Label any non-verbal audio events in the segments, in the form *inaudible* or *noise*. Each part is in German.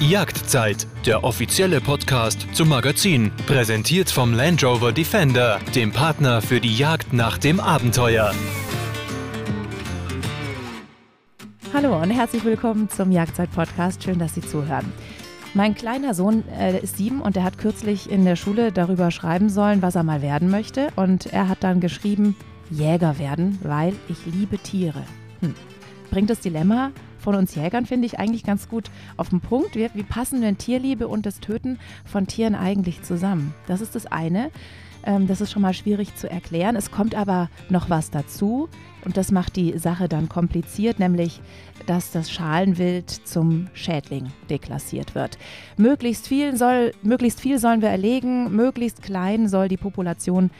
Jagdzeit, der offizielle Podcast zum Magazin, präsentiert vom Land Rover Defender, dem Partner für die Jagd nach dem Abenteuer. Hallo und herzlich willkommen zum Jagdzeit-Podcast. Schön, dass Sie zuhören. Mein kleiner Sohn äh, ist sieben und er hat kürzlich in der Schule darüber schreiben sollen, was er mal werden möchte. Und er hat dann geschrieben, Jäger werden, weil ich liebe Tiere. Hm. Bringt das Dilemma von uns Jägern, finde ich, eigentlich ganz gut auf den Punkt. Wie, wie passen denn Tierliebe und das Töten von Tieren eigentlich zusammen? Das ist das eine. Ähm, das ist schon mal schwierig zu erklären. Es kommt aber noch was dazu und das macht die Sache dann kompliziert, nämlich dass das Schalenwild zum Schädling deklassiert wird. Möglichst viel, soll, möglichst viel sollen wir erlegen, möglichst klein soll die Population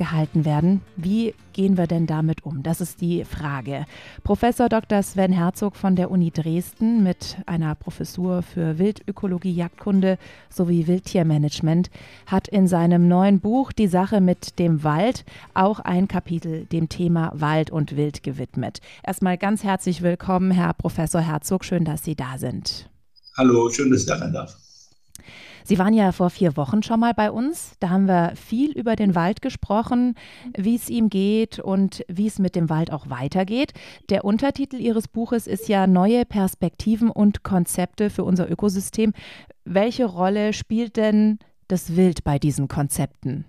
gehalten werden. Wie gehen wir denn damit um? Das ist die Frage. Professor Dr. Sven Herzog von der Uni Dresden mit einer Professur für Wildökologie, Jagdkunde sowie Wildtiermanagement hat in seinem neuen Buch Die Sache mit dem Wald auch ein Kapitel dem Thema Wald und Wild gewidmet. Erstmal ganz herzlich willkommen, Herr Professor Herzog. Schön, dass Sie da sind. Hallo, schön, dass ich da sein darf. Sie waren ja vor vier Wochen schon mal bei uns. Da haben wir viel über den Wald gesprochen, wie es ihm geht und wie es mit dem Wald auch weitergeht. Der Untertitel Ihres Buches ist ja Neue Perspektiven und Konzepte für unser Ökosystem. Welche Rolle spielt denn das Wild bei diesen Konzepten?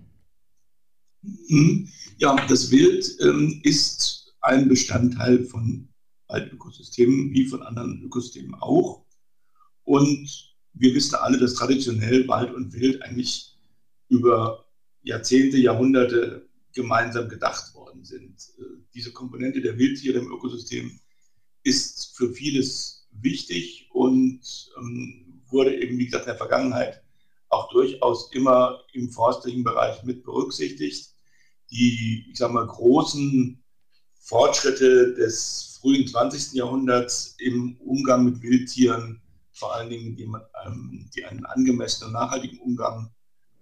Mhm. Ja, das Wild ähm, ist ein Bestandteil von Waldökosystemen wie von anderen Ökosystemen auch. Und wir wissen alle, dass traditionell Wald und Wild eigentlich über Jahrzehnte, Jahrhunderte gemeinsam gedacht worden sind. Äh, diese Komponente der Wildtiere im Ökosystem ist für vieles wichtig und ähm, wurde eben, wie gesagt, in der Vergangenheit auch durchaus immer im forstlichen Bereich mit berücksichtigt. Die, ich sage mal, großen Fortschritte des frühen 20. Jahrhunderts im Umgang mit Wildtieren vor allen Dingen, die, ähm, die einen angemessenen, nachhaltigen Umgang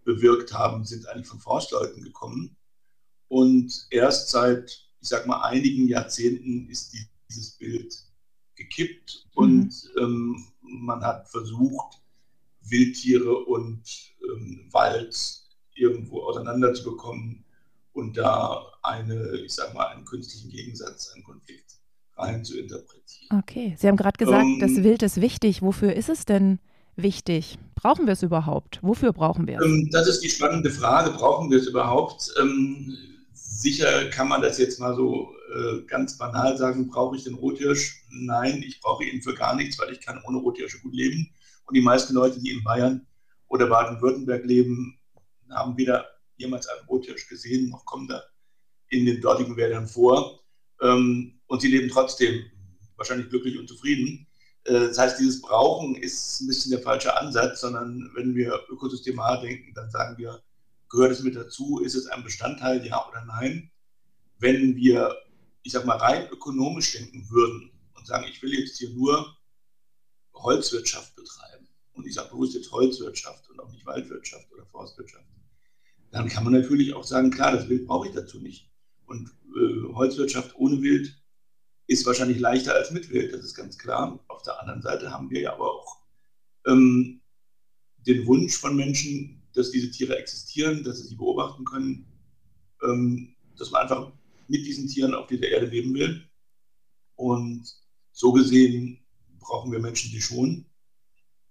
bewirkt haben, sind eigentlich von Forstleuten gekommen. Und erst seit, ich sag mal, einigen Jahrzehnten ist die, dieses Bild gekippt mhm. und ähm, man hat versucht, Wildtiere und ähm, Wald irgendwo auseinanderzubekommen und da eine, ich sag mal, einen künstlichen Gegensatz, einen Konflikt rein zu interpretieren. Okay, Sie haben gerade gesagt, ähm, das Wild ist wichtig. Wofür ist es denn wichtig? Brauchen wir es überhaupt? Wofür brauchen wir es? Ähm, das ist die spannende Frage. Brauchen wir es überhaupt? Ähm, sicher kann man das jetzt mal so äh, ganz banal sagen. Brauche ich den Rothirsch? Nein, ich brauche ihn für gar nichts, weil ich kann ohne Rothirsche gut leben. Und die meisten Leute, die in Bayern oder Baden-Württemberg leben, haben weder jemals einen Rothirsch gesehen, noch kommen da in den dortigen Wäldern vor. Ähm, und sie leben trotzdem wahrscheinlich glücklich und zufrieden. Äh, das heißt, dieses Brauchen ist ein bisschen der falsche Ansatz, sondern wenn wir ökosystemal denken, dann sagen wir, gehört es mit dazu? Ist es ein Bestandteil, ja oder nein? Wenn wir, ich sag mal, rein ökonomisch denken würden und sagen, ich will jetzt hier nur Holzwirtschaft betreiben und ich sage bewusst jetzt Holzwirtschaft und auch nicht Waldwirtschaft oder Forstwirtschaft, dann kann man natürlich auch sagen, klar, das Wild brauche ich dazu nicht. Und äh, Holzwirtschaft ohne Wild ist wahrscheinlich leichter als mit Wild, das ist ganz klar. Auf der anderen Seite haben wir ja aber auch ähm, den Wunsch von Menschen, dass diese Tiere existieren, dass sie sie beobachten können, ähm, dass man einfach mit diesen Tieren auf dieser Erde leben will. Und so gesehen brauchen wir Menschen die schon.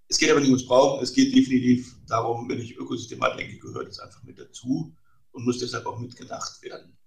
Es geht aber nicht ums Brauchen, es geht definitiv darum, wenn ich Ökosystemat denke, gehört es einfach mit dazu und muss deshalb auch mitgedacht werden.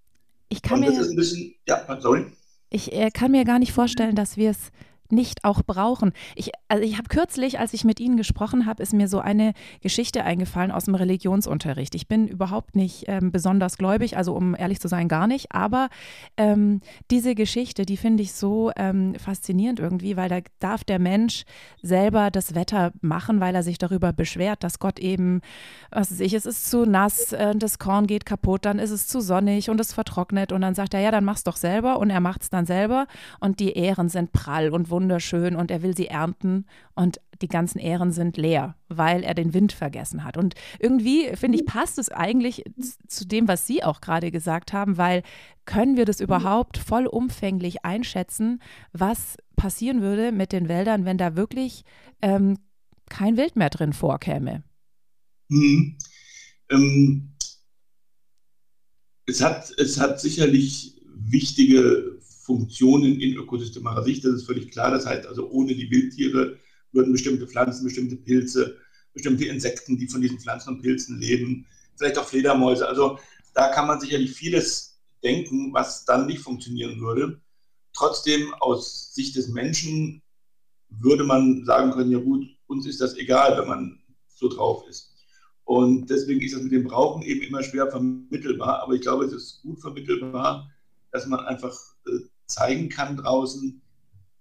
Ich kann und das mir, ist ein bisschen, ja, sorry. Ich äh, kann mir gar nicht vorstellen, dass wir es nicht auch brauchen. Ich, also ich habe kürzlich, als ich mit Ihnen gesprochen habe, ist mir so eine Geschichte eingefallen aus dem Religionsunterricht. Ich bin überhaupt nicht ähm, besonders gläubig, also um ehrlich zu sein, gar nicht. Aber ähm, diese Geschichte, die finde ich so ähm, faszinierend irgendwie, weil da darf der Mensch selber das Wetter machen, weil er sich darüber beschwert, dass Gott eben, was weiß ich, es ist zu nass, äh, das Korn geht kaputt, dann ist es zu sonnig und es vertrocknet und dann sagt er, ja, dann mach's doch selber und er macht es dann selber und die Ähren sind prall und wunderbar wunderschön und er will sie ernten und die ganzen Ähren sind leer, weil er den Wind vergessen hat. Und irgendwie, finde ich, passt es eigentlich zu dem, was Sie auch gerade gesagt haben, weil können wir das überhaupt vollumfänglich einschätzen, was passieren würde mit den Wäldern, wenn da wirklich ähm, kein Wild mehr drin vorkäme. Mhm. Ähm, es, hat, es hat sicherlich wichtige Funktionen in ökosystemarer Sicht, das ist völlig klar. Das heißt also, ohne die Wildtiere würden bestimmte Pflanzen, bestimmte Pilze, bestimmte Insekten, die von diesen Pflanzen und Pilzen leben, vielleicht auch Fledermäuse. Also da kann man sicherlich vieles denken, was dann nicht funktionieren würde. Trotzdem aus Sicht des Menschen würde man sagen können, ja gut, uns ist das egal, wenn man so drauf ist. Und deswegen ist das mit dem Brauchen eben immer schwer vermittelbar. Aber ich glaube, es ist gut vermittelbar, dass man einfach äh, zeigen kann draußen,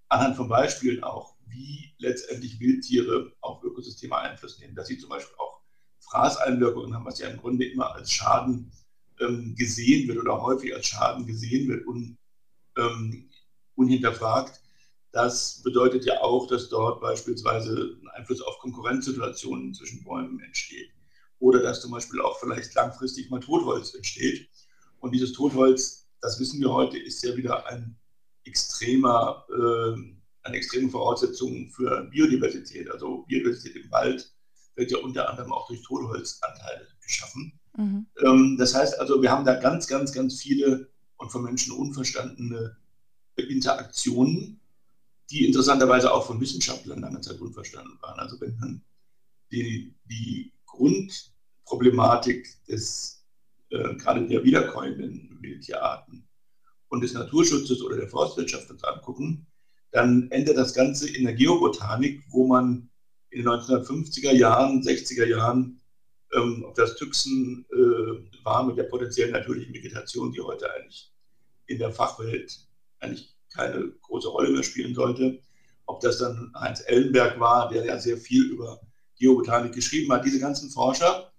anhand von Beispielen auch, wie letztendlich Wildtiere auf Ökosysteme Einfluss nehmen. Dass sie zum Beispiel auch Fraßeinwirkungen haben, was ja im Grunde immer als Schaden ähm, gesehen wird oder häufig als Schaden gesehen wird und ähm, unhinterfragt. Das bedeutet ja auch, dass dort beispielsweise ein Einfluss auf Konkurrenzsituationen zwischen Bäumen entsteht. Oder dass zum Beispiel auch vielleicht langfristig mal Totholz entsteht. Und dieses Totholz, das wissen wir heute, ist ja wieder ein extremer, äh, eine extreme Voraussetzung für Biodiversität. Also Biodiversität im Wald wird ja unter anderem auch durch Totholzanteile geschaffen. Mhm. Ähm, das heißt also, wir haben da ganz, ganz, ganz viele und von Menschen unverstandene Interaktionen, die interessanterweise auch von Wissenschaftlern lange Zeit unverstanden waren. Also wenn man die, die Grundproblematik des äh, gerade der wiederkäuenden Wildtierarten und des Naturschutzes oder der Forstwirtschaft uns angucken, dann endet das Ganze in der Geobotanik, wo man in den 1950er Jahren, 60er Jahren ähm, auf das Tüchsen äh, war mit der potenziellen natürlichen Vegetation, die heute eigentlich in der Fachwelt eigentlich keine große Rolle mehr spielen sollte. Ob das dann Heinz Ellenberg war, der ja sehr viel über Geobotanik geschrieben hat. Diese ganzen Forscher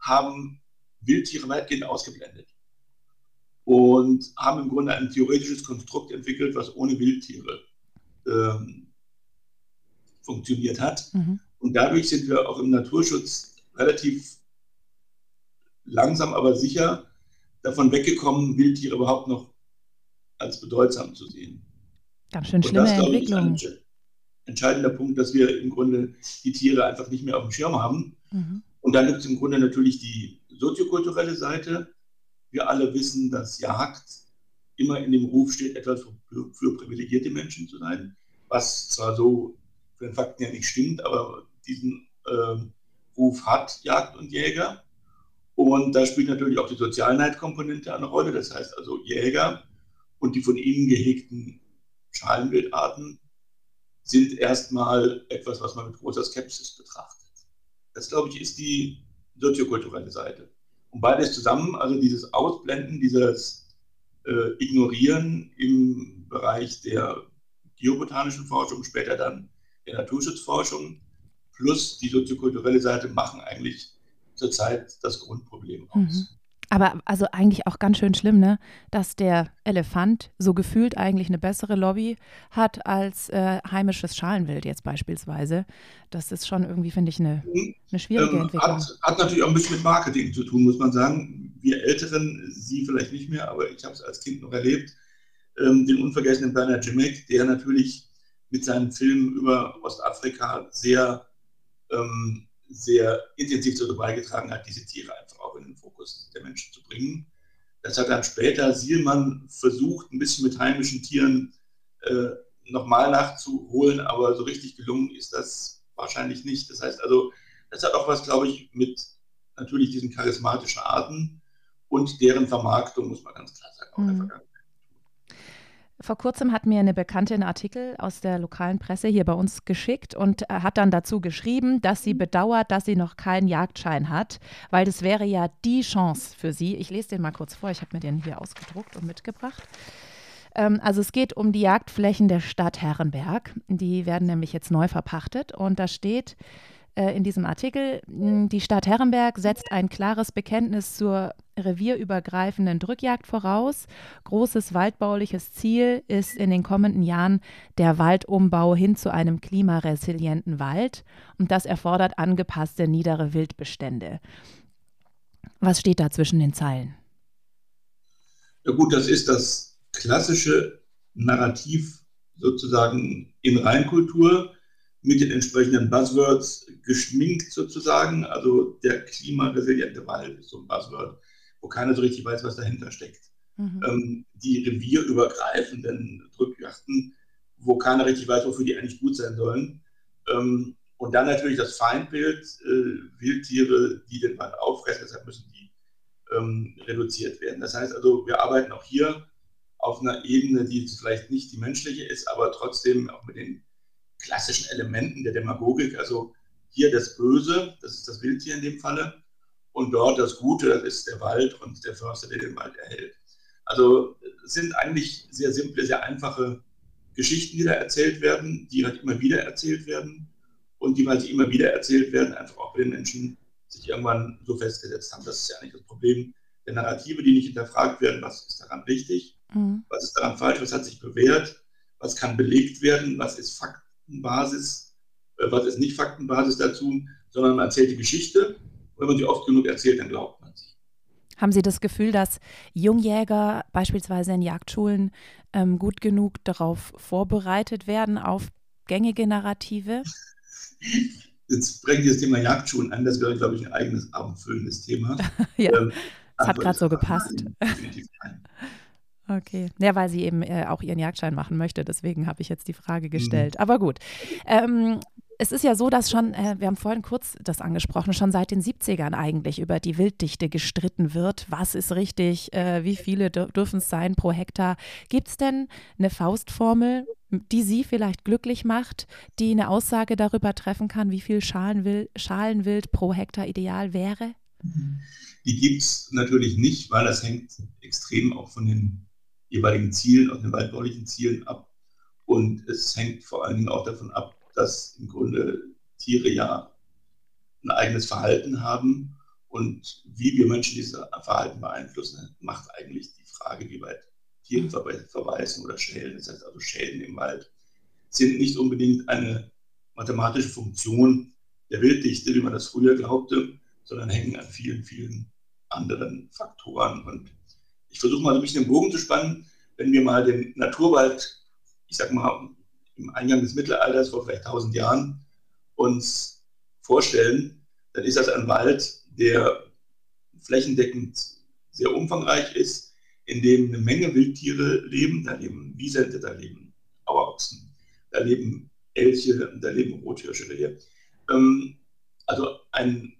haben Wildtiere weitgehend ausgeblendet und haben im Grunde ein theoretisches Konstrukt entwickelt, was ohne Wildtiere ähm, funktioniert hat. Mhm. Und dadurch sind wir auch im Naturschutz relativ langsam, aber sicher davon weggekommen, Wildtiere überhaupt noch als bedeutsam zu sehen. Ganz schön schlimme das, Entwicklung. Ich, ein entscheidender Punkt, dass wir im Grunde die Tiere einfach nicht mehr auf dem Schirm haben. Mhm. Und dann gibt es im Grunde natürlich die soziokulturelle Seite. Wir alle wissen, dass Jagd immer in dem Ruf steht, etwas für, für privilegierte Menschen zu sein, was zwar so für den Fakten ja nicht stimmt, aber diesen äh, Ruf hat Jagd und Jäger. Und da spielt natürlich auch die Sozialneidkomponente eine Rolle. Das heißt also Jäger und die von ihnen gehegten Schalenwildarten sind erstmal etwas, was man mit großer Skepsis betrachtet. Das, glaube ich, ist die soziokulturelle Seite. Und beides zusammen, also dieses Ausblenden, dieses äh, Ignorieren im Bereich der geobotanischen Forschung, später dann der Naturschutzforschung, plus die soziokulturelle Seite machen eigentlich zurzeit das Grundproblem aus. Mhm. Aber also eigentlich auch ganz schön schlimm, ne? dass der Elefant so gefühlt eigentlich eine bessere Lobby hat als äh, heimisches Schalenwild jetzt beispielsweise. Das ist schon irgendwie, finde ich, eine, mhm. eine schwierige ähm, Entwicklung. Hat, hat, natürlich auch ein bisschen mit Marketing zu tun, muss man sagen. Wir Älteren, Sie vielleicht nicht mehr, aber ich habe es als Kind noch erlebt, ähm, den unvergessenen Bernard Jimmick, der natürlich mit seinen Filmen über Ostafrika sehr, ähm, sehr intensiv dazu beigetragen hat, diese Tiere einfach auch in den Fokus der Menschen zu bringen. Das hat dann später Sielmann versucht, ein bisschen mit heimischen Tieren äh, nochmal nachzuholen, aber so richtig gelungen ist das wahrscheinlich nicht. Das heißt also, das hat auch was, glaube ich, mit natürlich diesen charismatischen Arten und deren Vermarktung, muss man ganz klar sagen, auch mhm. der Vergangenheit. Vor kurzem hat mir eine Bekannte einen Artikel aus der lokalen Presse hier bei uns geschickt und äh, hat dann dazu geschrieben, dass sie mhm. bedauert, dass sie noch keinen Jagdschein hat, weil das wäre ja die Chance für sie. Ich lese den mal kurz vor, ich habe mir den hier ausgedruckt und mitgebracht. Ähm, also es geht um die Jagdflächen der Stadt Herrenberg. Die werden nämlich jetzt neu verpachtet und da steht, äh, in diesem Artikel, die Stadt Herrenberg setzt ein klares Bekenntnis zur revierübergreifenden Drückjagd voraus. Großes waldbauliches Ziel ist in den kommenden Jahren der Waldumbau hin zu einem klimaresilienten Wald und das erfordert angepasste niedere Wildbestände. Was steht da zwischen den Zeilen? Ja gut, das ist das klassische Narrativ sozusagen in Reinkultur mit den entsprechenden Buzzwords geschminkt sozusagen. Also der klimaresiliente Wald ist so ein Buzzword, wo keiner so richtig weiß, was dahinter steckt. Mhm. Ähm, die revierübergreifenden Drückjachten, wo keiner richtig weiß, wofür die eigentlich gut sein sollen. Ähm, und dann natürlich das Feindbild, äh, Wildtiere, die den Wald auffressen, deshalb müssen die ähm, reduziert werden. Das heißt also, wir arbeiten auch hier auf einer Ebene, die jetzt vielleicht nicht die menschliche ist, aber trotzdem auch mit den klassischen Elementen der Demagogik. Also hier das Böse, das ist das Wildtier in dem Falle, und dort das Gute, das ist der Wald und der Förster, der den Wald erhält. Also sind eigentlich sehr simple, sehr einfache Geschichten, die da erzählt werden, die halt immer wieder erzählt werden und die, weil sie immer wieder erzählt werden, einfach auch bei den Menschen sich irgendwann so festgesetzt haben. Das ist ja eigentlich das Problem der Narrative, die nicht hinterfragt werden, was ist daran richtig, mhm. was ist daran falsch, was hat sich bewährt, was kann belegt werden, was ist Faktenbasis, äh, was ist nicht Faktenbasis dazu, sondern man erzählt die Geschichte. Wenn man sie oft genug erzählt, dann glaubt man sie. Haben Sie das Gefühl, dass Jungjäger beispielsweise in Jagdschulen ähm, gut genug darauf vorbereitet werden, auf gängige Narrative? *laughs* Jetzt bringt das Thema Jagdschulen an. Das wäre, glaube ich, ein eigenes abendfüllendes Thema. *laughs* ja, ähm, das hat gerade so gepasst. *laughs* Okay. Ja, weil sie eben äh, auch ihren Jagdschein machen möchte. Deswegen habe ich jetzt die Frage gestellt. Mhm. Aber gut. Ähm, es ist ja so, dass schon, äh, wir haben vorhin kurz das angesprochen, schon seit den 70ern eigentlich über die Wilddichte gestritten wird. Was ist richtig? Äh, wie viele dürfen es sein pro Hektar? Gibt es denn eine Faustformel, die Sie vielleicht glücklich macht, die eine Aussage darüber treffen kann, wie viel Schalenwild, Schalenwild pro Hektar ideal wäre? Die gibt es natürlich nicht, weil das hängt extrem auch von den jeweiligen Zielen, auch den waldbaulichen Zielen ab. Und es hängt vor allen Dingen auch davon ab, dass im Grunde Tiere ja ein eigenes Verhalten haben. Und wie wir Menschen dieses Verhalten beeinflussen, macht eigentlich die Frage, wie weit Tiere verweisen oder schälen, das heißt also Schäden im Wald, sind nicht unbedingt eine mathematische Funktion der Wilddichte, wie man das früher glaubte, sondern hängen an vielen, vielen anderen Faktoren. Und ich versuche mal ein bisschen den Bogen zu spannen, wenn wir mal den Naturwald, ich sag mal, im Eingang des Mittelalters vor vielleicht 1000 Jahren uns vorstellen, dann ist das ein Wald, der flächendeckend sehr umfangreich ist, in dem eine Menge Wildtiere leben. Da leben Wiesente, da leben Auerochsen, da leben Elche, da leben Rothirsche. Ähm, also ein,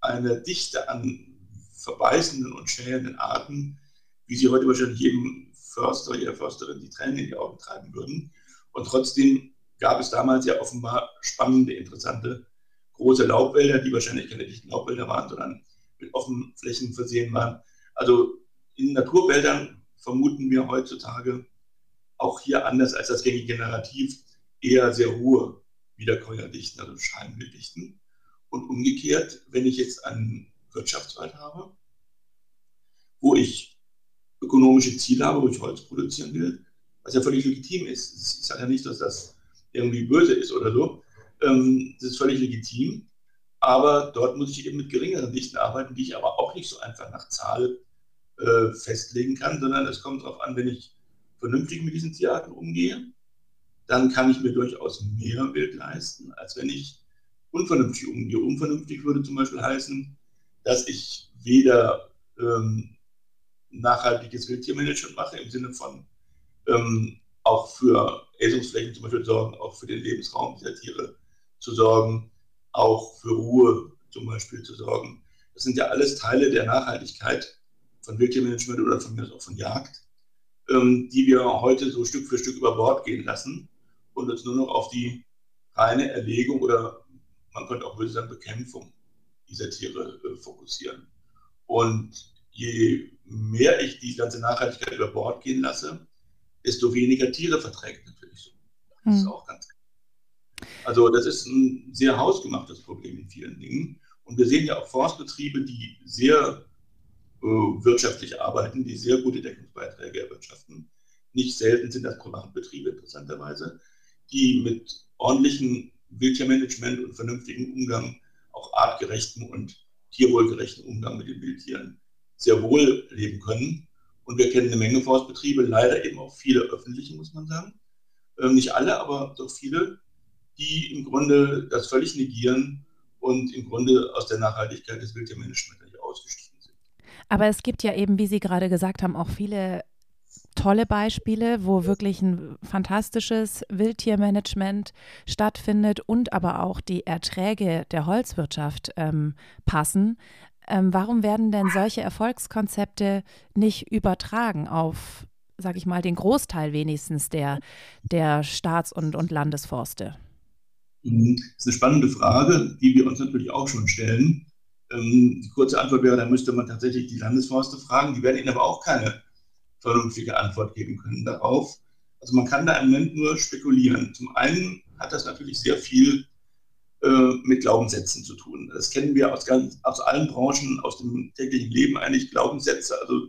eine Dichte an verbeißenden und schälenden Arten, wie sie heute wahrscheinlich jedem Förster, jeder Försterin die Tränen in die Augen treiben würden. Und trotzdem gab es damals ja offenbar spannende, interessante große Laubwälder, die wahrscheinlich keine dichten Laubwälder waren, sondern mit offenen Flächen versehen waren. Also in Naturwäldern vermuten wir heutzutage auch hier anders als das gängige Narrativ eher sehr hohe Wiederkäuerdichten, also Scheinbilddichten. Und umgekehrt, wenn ich jetzt einen Wirtschaftswald habe, wo ich ökonomische Ziele habe, wo ich Holz produzieren will, was ja völlig legitim ist. Ich sage ja nicht, dass das irgendwie böse ist oder so. Ähm, das ist völlig legitim. Aber dort muss ich eben mit geringeren Dichten arbeiten, die ich aber auch nicht so einfach nach Zahl äh, festlegen kann, sondern es kommt darauf an, wenn ich vernünftig mit diesen Tierarten umgehe, dann kann ich mir durchaus mehr Wild leisten, als wenn ich unvernünftig umgehe. Unvernünftig würde zum Beispiel heißen, dass ich weder ähm, nachhaltiges Wildtiermanagement mache im Sinne von ähm, auch für Äsungsflächen zum Beispiel sorgen, auch für den Lebensraum dieser Tiere zu sorgen, auch für Ruhe zum Beispiel zu sorgen. Das sind ja alles Teile der Nachhaltigkeit von Wildtiermanagement oder von mir auch von Jagd, ähm, die wir heute so Stück für Stück über Bord gehen lassen und uns nur noch auf die reine Erlegung oder man könnte auch böse sagen Bekämpfung dieser Tiere äh, fokussieren. Und je mehr ich die ganze Nachhaltigkeit über Bord gehen lasse, desto weniger Tiere verträgt natürlich so. Das ist hm. auch ganz klar. Also das ist ein sehr hausgemachtes Problem in vielen Dingen. Und wir sehen ja auch Forstbetriebe, die sehr äh, wirtschaftlich arbeiten, die sehr gute Deckungsbeiträge erwirtschaften. Nicht selten sind das Privatbetriebe interessanterweise, die mit ordentlichem Wildtiermanagement und vernünftigem Umgang, auch artgerechten und tierwohlgerechten Umgang mit den Wildtieren sehr wohl leben können. Und wir kennen eine Menge Forstbetriebe, leider eben auch viele öffentliche, muss man sagen. Ähm, nicht alle, aber doch viele, die im Grunde das völlig negieren und im Grunde aus der Nachhaltigkeit des Wildtiermanagements ausgestiegen sind. Aber es gibt ja eben, wie Sie gerade gesagt haben, auch viele tolle Beispiele, wo wirklich ein fantastisches Wildtiermanagement stattfindet und aber auch die Erträge der Holzwirtschaft ähm, passen. Ähm, warum werden denn solche Erfolgskonzepte nicht übertragen auf, sag ich mal, den Großteil wenigstens der, der Staats- und, und Landesforste? Mhm. Das ist eine spannende Frage, die wir uns natürlich auch schon stellen. Ähm, die kurze Antwort wäre, da müsste man tatsächlich die Landesforste fragen. Die werden Ihnen aber auch keine vernünftige Antwort geben können darauf. Also man kann da im Moment nur spekulieren. Zum einen hat das natürlich sehr viel äh, mit Glaubenssätzen zu tun. Das kennen wir aus, ganz, aus allen Branchen, aus dem täglichen Leben eigentlich, Glaubenssätze, also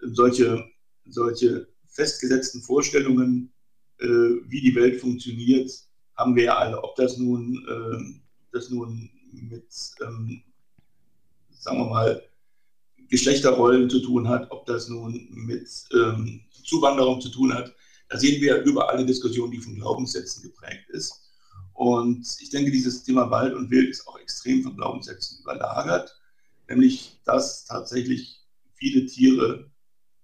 solche, solche festgesetzten Vorstellungen, äh, wie die Welt funktioniert, haben wir ja alle. Ob das nun, äh, das nun mit, ähm, sagen wir mal, Geschlechterrollen zu tun hat, ob das nun mit ähm, Zuwanderung zu tun hat. Da sehen wir überall eine Diskussion, die von Glaubenssätzen geprägt ist. Und ich denke, dieses Thema Wald und Wild ist auch extrem von Glaubenssätzen überlagert, nämlich dass tatsächlich viele Tiere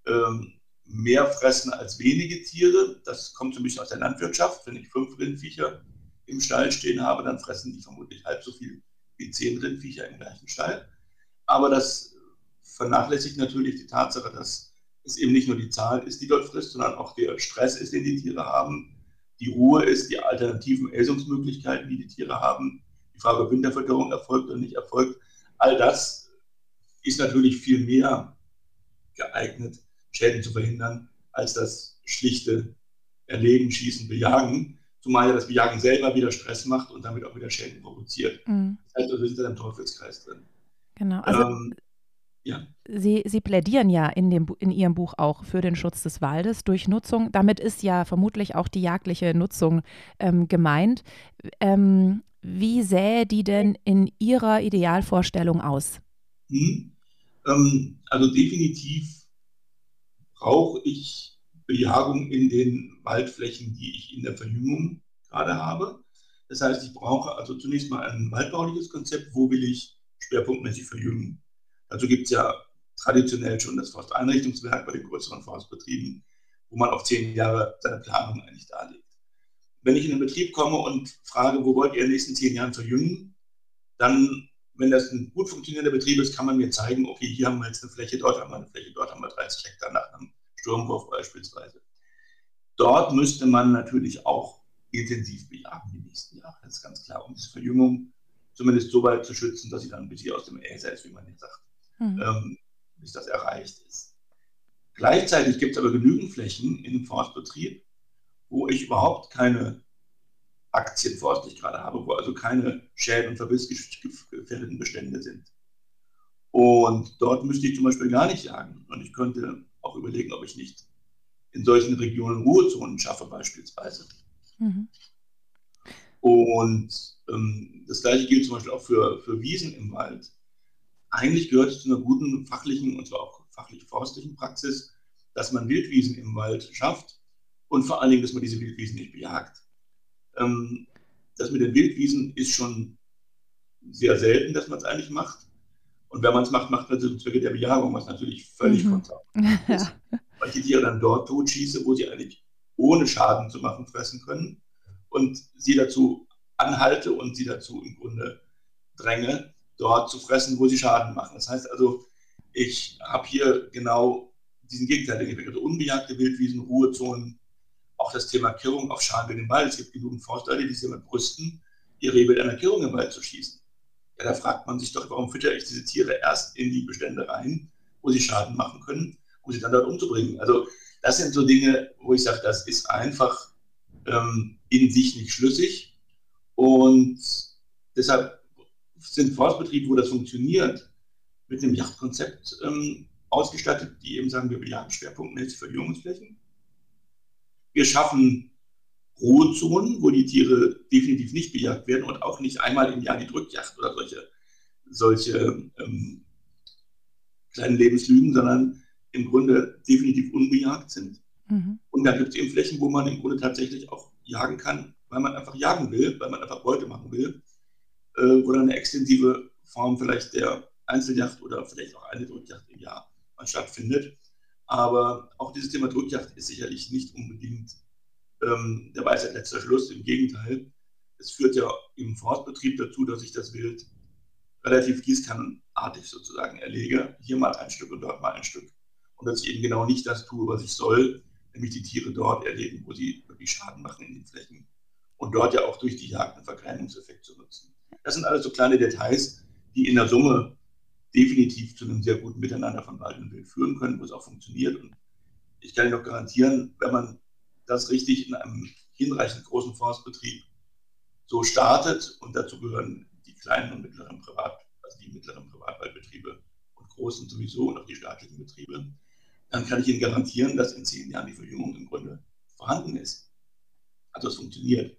ähm, mehr fressen als wenige Tiere. Das kommt für mich aus der Landwirtschaft. Wenn ich fünf Rindviecher im Stall stehen habe, dann fressen die vermutlich halb so viel wie zehn Rindviecher im gleichen Stall. Aber das vernachlässigt natürlich die Tatsache, dass es eben nicht nur die Zahl ist, die dort frisst, sondern auch der Stress ist, den die Tiere haben, die Ruhe ist, die alternativen Äsungsmöglichkeiten, die die Tiere haben, die Frage, ob Winterfütterung erfolgt oder nicht erfolgt. All das ist natürlich viel mehr geeignet, Schäden zu verhindern, als das schlichte Erlegen, Schießen, Bejagen. Zumal ja das Bejagen selber wieder Stress macht und damit auch wieder Schäden provoziert. Mhm. Das heißt, wir sind da im Teufelskreis drin. Genau. Also ähm, ja. Sie, Sie plädieren ja in, dem, in Ihrem Buch auch für den Schutz des Waldes durch Nutzung. Damit ist ja vermutlich auch die jagdliche Nutzung ähm, gemeint. Ähm, wie sähe die denn in Ihrer Idealvorstellung aus? Hm. Ähm, also definitiv brauche ich Bejagung in den Waldflächen, die ich in der Verjüngung gerade habe. Das heißt, ich brauche also zunächst mal ein waldbauliches Konzept, wo will ich schwerpunktmäßig verjüngen. Dazu gibt es ja traditionell schon das Forsteinrichtungswerk bei den größeren Forstbetrieben, wo man auf zehn Jahre seine Planung eigentlich darlegt. Wenn ich in den Betrieb komme und frage, wo wollt ihr in den nächsten zehn Jahren verjüngen, dann, wenn das ein gut funktionierender Betrieb ist, kann man mir zeigen, okay, hier haben wir jetzt eine Fläche, dort haben wir eine Fläche, dort haben wir 30 Hektar nach einem Sturmwurf beispielsweise. Dort müsste man natürlich auch intensiv bejagen die nächsten Jahre. Das ist ganz klar, um diese Verjüngung zumindest so weit zu schützen, dass sie dann ein bisschen aus dem Äser ist, wie man jetzt sagt mhm. ähm, bis das erreicht ist. Gleichzeitig gibt es aber genügend Flächen in dem Forstbetrieb, wo ich überhaupt keine Aktienforst, die ich gerade habe, wo also keine Schäden und verbissgefährdeten Bestände sind. Und dort müsste ich zum Beispiel gar nicht jagen. Und ich könnte auch überlegen, ob ich nicht in solchen Regionen Ruhezonen schaffe, beispielsweise. Mhm. Und ähm, das gleiche gilt zum Beispiel auch für, für Wiesen im Wald eigentlich gehört es zu einer guten fachlichen und zwar auch fachlich-forstlichen Praxis, dass man Wildwiesen im Wald schafft und vor allen Dingen, dass man diese Wildwiesen nicht bejagt. Ähm, das mit den Wildwiesen ist schon sehr selten, dass man es eigentlich macht. Und wenn man es macht, macht man es zum Zwecke der Bejagung, was natürlich völlig mhm. ist. *laughs* Weil ich die Tiere dann dort totschieße, wo sie eigentlich ohne Schaden zu machen fressen können und sie dazu anhalte und sie dazu im Grunde dränge, dort zu fressen, wo sie Schaden machen. Das heißt also, ich habe hier genau diesen Effekt. Also unbejagte Wildwiesen, Ruhezonen, auch das Thema Kirrung auf Schaden im Wald. Es gibt genug Forstleute, die sich damit brüsten, ihr Reh mit einer Kirrung im Wald zu schießen. Ja, da fragt man sich doch, warum fütter ich diese Tiere erst in die Bestände rein, wo sie Schaden machen können, um sie dann dort umzubringen. Also das sind so Dinge, wo ich sage, das ist einfach ähm, in sich nicht schlüssig. Und deshalb sind Forstbetriebe, wo das funktioniert, mit einem Yachtkonzept ähm, ausgestattet, die eben sagen, wir bejagen schwerpunktmäßig Verjüngungsflächen. Wir schaffen Ruhezonen, wo die Tiere definitiv nicht bejagt werden und auch nicht einmal im Jahr die Drückjacht oder solche, solche ähm, kleinen Lebenslügen, sondern im Grunde definitiv unbejagt sind. Mhm. Und dann gibt es eben Flächen, wo man im Grunde tatsächlich auch jagen kann, weil man einfach jagen will, weil man einfach Beute machen will, äh, wo dann eine extensive Form vielleicht der Einzeljacht oder vielleicht auch eine Drückjacht im Jahr mal stattfindet. Aber auch dieses Thema Drückjacht ist sicherlich nicht unbedingt ähm, der Weisheit letzter Schluss. Im Gegenteil, es führt ja im Forstbetrieb dazu, dass ich das Wild relativ gießkannenartig sozusagen erlege. Hier mal ein Stück und dort mal ein Stück. Und dass ich eben genau nicht das tue, was ich soll, nämlich die Tiere dort erlegen, wo sie wirklich Schaden machen in den Flächen. Und dort ja auch durch die Jagd einen Verkleinungseffekt zu nutzen. Das sind alles so kleine Details, die in der Summe definitiv zu einem sehr guten Miteinander von Wald und Wild führen können, wo es auch funktioniert. Und ich kann Ihnen noch garantieren, wenn man das richtig in einem hinreichend großen Forstbetrieb so startet und dazu gehören die kleinen und mittleren Privat, also die mittleren Privatwaldbetriebe und großen sowieso und auch die staatlichen Betriebe, dann kann ich Ihnen garantieren, dass in zehn Jahren die Verjüngung im Grunde vorhanden ist. Also es funktioniert.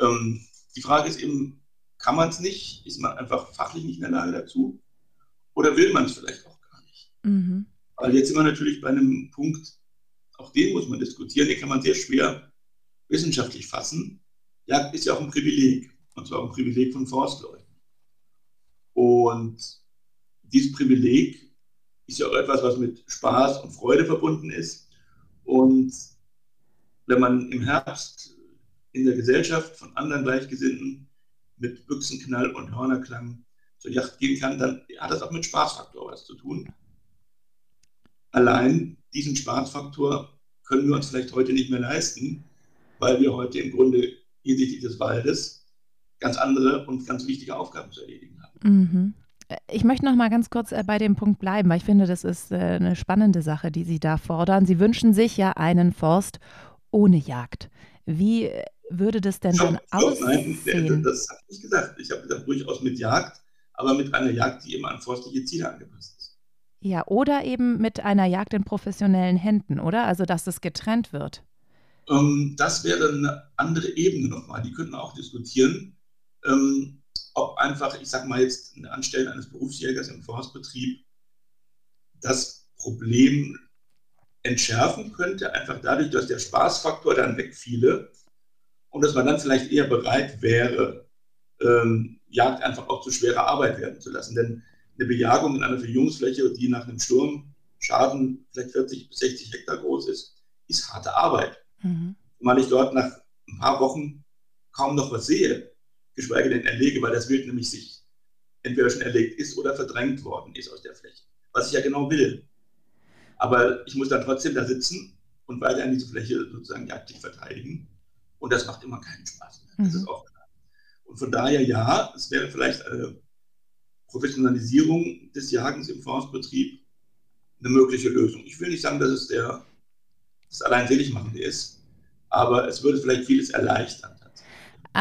Ähm, die Frage ist eben, kann man es nicht? Ist man einfach fachlich nicht in der Lage dazu? Oder will man es vielleicht auch gar nicht? Mhm. Weil jetzt sind wir natürlich bei einem Punkt, auch den muss man diskutieren, den kann man sehr schwer wissenschaftlich fassen. Jagd ist ja auch ein Privileg, und zwar ein Privileg von Forstleuten. Und dieses Privileg ist ja auch etwas, was mit Spaß und Freude verbunden ist. Und wenn man im Herbst in der Gesellschaft von anderen Gleichgesinnten mit Büchsenknall und Hörnerklang zur Yacht gehen kann, dann hat das auch mit Spaßfaktor was zu tun. Allein diesen Spaßfaktor können wir uns vielleicht heute nicht mehr leisten, weil wir heute im Grunde hinsichtlich des Waldes ganz andere und ganz wichtige Aufgaben zu erledigen haben. Mhm. Ich möchte noch mal ganz kurz äh, bei dem Punkt bleiben, weil ich finde, das ist äh, eine spannende Sache, die Sie da fordern. Sie wünschen sich ja einen Forst ohne Jagd. Wie würde das denn dann aussehen? Nein, das habe ich nicht gesagt. Ich habe gesagt, durchaus mit Jagd, aber mit einer Jagd, die immer an forstliche Ziele angepasst ist. Ja, oder eben mit einer Jagd in professionellen Händen, oder? Also, dass es getrennt wird. Ähm, das wäre eine andere Ebene nochmal. Die könnten wir auch diskutieren, ähm, ob einfach, ich sage mal jetzt, ein Anstellen eines Berufsjägers im Forstbetrieb das Problem entschärfen könnte, einfach dadurch, dass der Spaßfaktor dann wegfiele und dass man dann vielleicht eher bereit wäre, ähm, Jagd einfach auch zu schwerer Arbeit werden zu lassen. Denn eine Bejagung in einer Verjüngungsfläche, die nach einem Sturm Schaden vielleicht 40 bis 60 Hektar groß ist, ist harte Arbeit. Mhm. Weil ich dort nach ein paar Wochen kaum noch was sehe, geschweige denn erlege, weil das Wild nämlich sich entweder schon erlegt ist oder verdrängt worden ist aus der Fläche. Was ich ja genau will. Aber ich muss dann trotzdem da sitzen und weiterhin diese Fläche sozusagen jagdlich verteidigen. Und das macht immer keinen Spaß mehr. Das mhm. ist auch klar. Und von daher ja, es wäre vielleicht eine Professionalisierung des Jagens im Forstbetrieb eine mögliche Lösung. Ich will nicht sagen, dass es der, das allein Seligmachende ist, aber es würde vielleicht vieles erleichtern.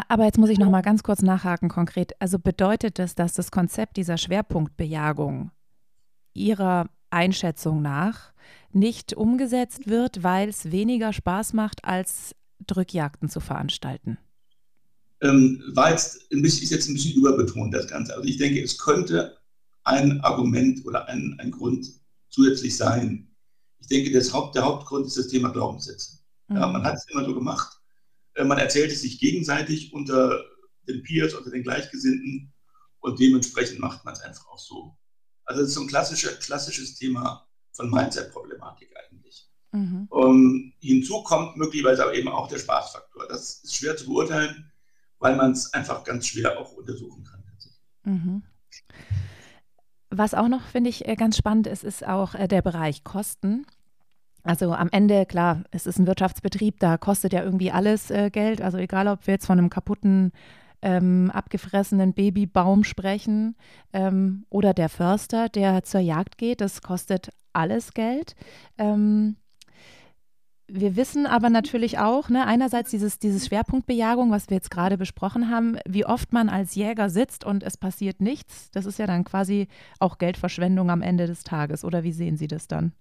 Aber jetzt muss ich noch mal ganz kurz nachhaken konkret. Also bedeutet das, dass das Konzept dieser Schwerpunktbejagung Ihrer Einschätzung nach nicht umgesetzt wird, weil es weniger Spaß macht, als Drückjagden zu veranstalten? Ähm, war jetzt ein bisschen, ist jetzt ein bisschen überbetont, das Ganze. Also ich denke, es könnte ein Argument oder ein, ein Grund zusätzlich sein. Ich denke, das Haupt, der Hauptgrund ist das Thema Glaubenssätze. Mhm. Ja, man hat es immer so gemacht. Äh, man erzählt es sich gegenseitig unter den Peers, unter den Gleichgesinnten und dementsprechend macht man es einfach auch so. Also das ist so ein klassisches Thema von Mindset-Problematik eigentlich. Mhm. Um, hinzu kommt möglicherweise aber eben auch der Spaßfaktor. Das ist schwer zu beurteilen, weil man es einfach ganz schwer auch untersuchen kann. Mhm. Was auch noch, finde ich, äh, ganz spannend ist, ist auch äh, der Bereich Kosten. Also am Ende, klar, es ist ein Wirtschaftsbetrieb, da kostet ja irgendwie alles äh, Geld. Also egal, ob wir jetzt von einem kaputten, ähm, abgefressenen Babybaum sprechen ähm, oder der Förster, der zur Jagd geht, das kostet alles Geld. Ähm, wir wissen aber natürlich auch, ne, einerseits dieses, dieses Schwerpunktbejagung, was wir jetzt gerade besprochen haben, wie oft man als Jäger sitzt und es passiert nichts. Das ist ja dann quasi auch Geldverschwendung am Ende des Tages. Oder wie sehen Sie das dann?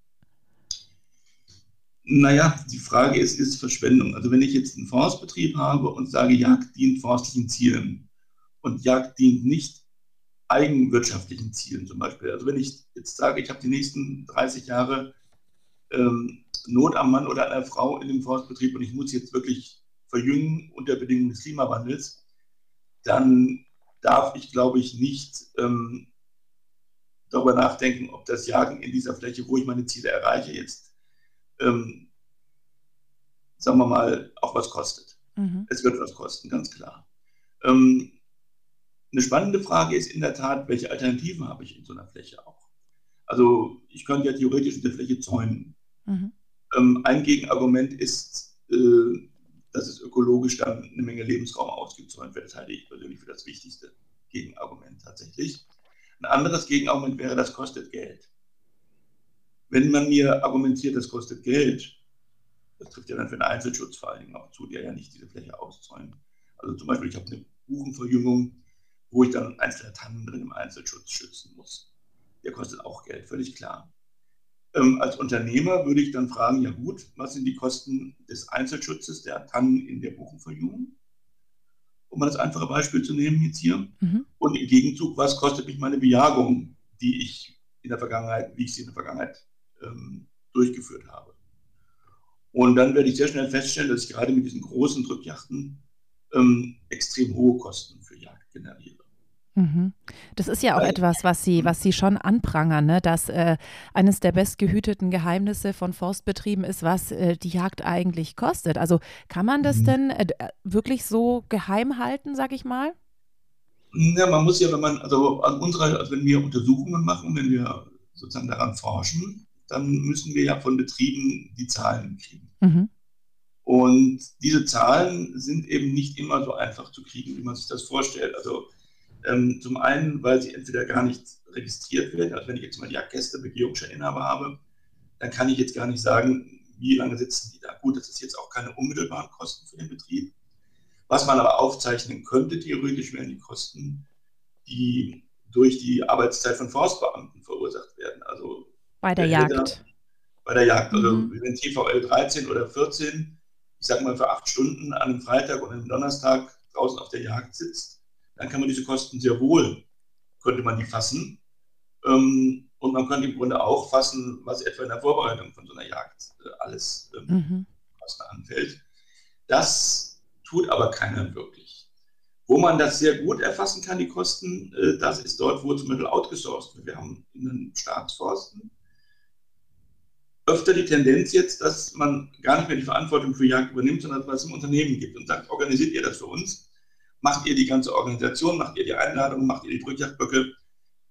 Naja, die Frage ist, ist Verschwendung. Also wenn ich jetzt einen Forstbetrieb habe und sage, Jagd dient forstlichen Zielen und Jagd dient nicht eigenwirtschaftlichen Zielen zum Beispiel. Also wenn ich jetzt sage, ich habe die nächsten 30 Jahre ähm, Not am Mann oder an der Frau in dem Forstbetrieb und ich muss jetzt wirklich verjüngen unter Bedingungen des Klimawandels, dann darf ich, glaube ich, nicht ähm, darüber nachdenken, ob das Jagen in dieser Fläche, wo ich meine Ziele erreiche, jetzt, ähm, sagen wir mal, auch was kostet. Mhm. Es wird was kosten, ganz klar. Ähm, eine spannende Frage ist in der Tat, welche Alternativen habe ich in so einer Fläche auch? Also ich könnte ja theoretisch diese Fläche zäunen. Mhm. Ähm, ein Gegenargument ist, äh, dass es ökologisch dann eine Menge Lebensraum ausgezäunt wird. Das halte ich persönlich für das wichtigste Gegenargument tatsächlich. Ein anderes Gegenargument wäre, das kostet Geld. Wenn man mir argumentiert, das kostet Geld, das trifft ja dann für den Einzelschutz vor allen Dingen auch zu, der ja nicht diese Fläche auszäunt. Also zum Beispiel, ich habe eine Buchenverjüngung, wo ich dann einzelne Tannen drin im Einzelschutz schützen muss. Der kostet auch Geld, völlig klar. Ähm, als Unternehmer würde ich dann fragen, ja gut, was sind die Kosten des Einzelschutzes der Tannen in der Buchenverjüngung? Um mal das einfache Beispiel zu nehmen jetzt hier. Mhm. Und im Gegenzug, was kostet mich meine Bejagung, die ich in der Vergangenheit, wie ich sie in der Vergangenheit ähm, durchgeführt habe. Und dann werde ich sehr schnell feststellen, dass ich gerade mit diesen großen Drückjachten ähm, extrem hohe Kosten für Jagd generiere. Mhm. Das ist ja auch etwas, was Sie, was Sie schon anprangern, ne? dass äh, eines der bestgehüteten Geheimnisse von Forstbetrieben ist, was äh, die Jagd eigentlich kostet. Also kann man das mhm. denn äh, wirklich so geheim halten, sag ich mal? Ja, man muss ja, wenn man, also an unserer, also wenn wir Untersuchungen machen, wenn wir sozusagen daran forschen, dann müssen wir ja von Betrieben die Zahlen kriegen. Mhm. Und diese Zahlen sind eben nicht immer so einfach zu kriegen, wie man sich das vorstellt. Also ähm, zum einen, weil sie entweder gar nicht registriert werden. Also wenn ich jetzt mal die Jagdgäste Begehungsscheininhaber habe, dann kann ich jetzt gar nicht sagen, wie lange sitzen die da. Gut, das ist jetzt auch keine unmittelbaren Kosten für den Betrieb. Was man aber aufzeichnen könnte, theoretisch wären die Kosten, die durch die Arbeitszeit von Forstbeamten verursacht werden. Also bei der, Jagd. Ritter, bei der Jagd. Also mhm. wenn TVL 13 oder 14, ich sage mal für acht Stunden an einem Freitag und einem Donnerstag draußen auf der Jagd sitzt, dann kann man diese Kosten sehr wohl, könnte man die fassen. Ähm, und man könnte im Grunde auch fassen, was etwa in der Vorbereitung von so einer Jagd äh, alles ähm, mhm. was da anfällt. Das tut aber keiner wirklich. Wo man das sehr gut erfassen kann, die Kosten, äh, das ist dort, wo zum Beispiel outgesourced wird. Wir haben in den Staatsforsten öfter die Tendenz jetzt, dass man gar nicht mehr die Verantwortung für Jagd übernimmt, sondern was es im Unternehmen gibt und sagt, organisiert ihr das für uns? Macht ihr die ganze Organisation, macht ihr die Einladung, macht ihr die Brückjagdböcke,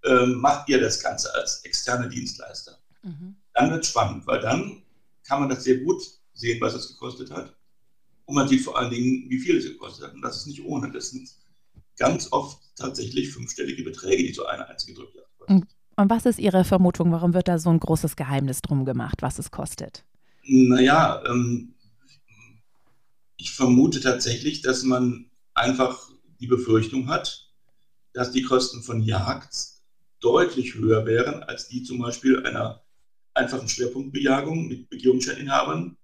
äh, macht ihr das Ganze als externe Dienstleister. Mhm. Dann wird es spannend, weil dann kann man das sehr gut sehen, was es gekostet hat. Und man sieht vor allen Dingen, wie viel es gekostet hat. Und das ist nicht ohne. Das sind ganz oft tatsächlich fünfstellige Beträge, die so eine einzige Drückjagd kostet. Und was ist Ihre Vermutung? Warum wird da so ein großes Geheimnis drum gemacht, was es kostet? Naja, ähm, ich vermute tatsächlich, dass man einfach die Befürchtung hat, dass die Kosten von Jagd deutlich höher wären als die zum Beispiel einer einfachen Schwerpunktbejagung mit Begehungsscheininhabern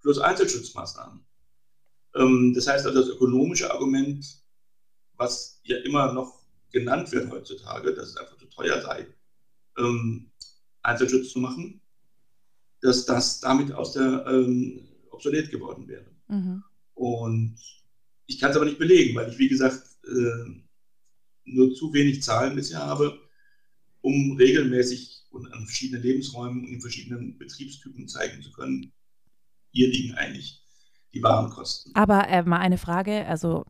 plus Einzelschutzmaßnahmen. Ähm, das heißt also, das ökonomische Argument, was ja immer noch genannt wird heutzutage, dass es einfach zu teuer sei, ähm, Einzelschutz zu machen, dass das damit aus der ähm, obsolet geworden wäre. Mhm. Und ich kann es aber nicht belegen, weil ich, wie gesagt, äh, nur zu wenig Zahlen bisher habe, um regelmäßig und an verschiedenen Lebensräumen und in verschiedenen Betriebstypen zeigen zu können, hier liegen eigentlich die Warenkosten. Aber äh, mal eine Frage, also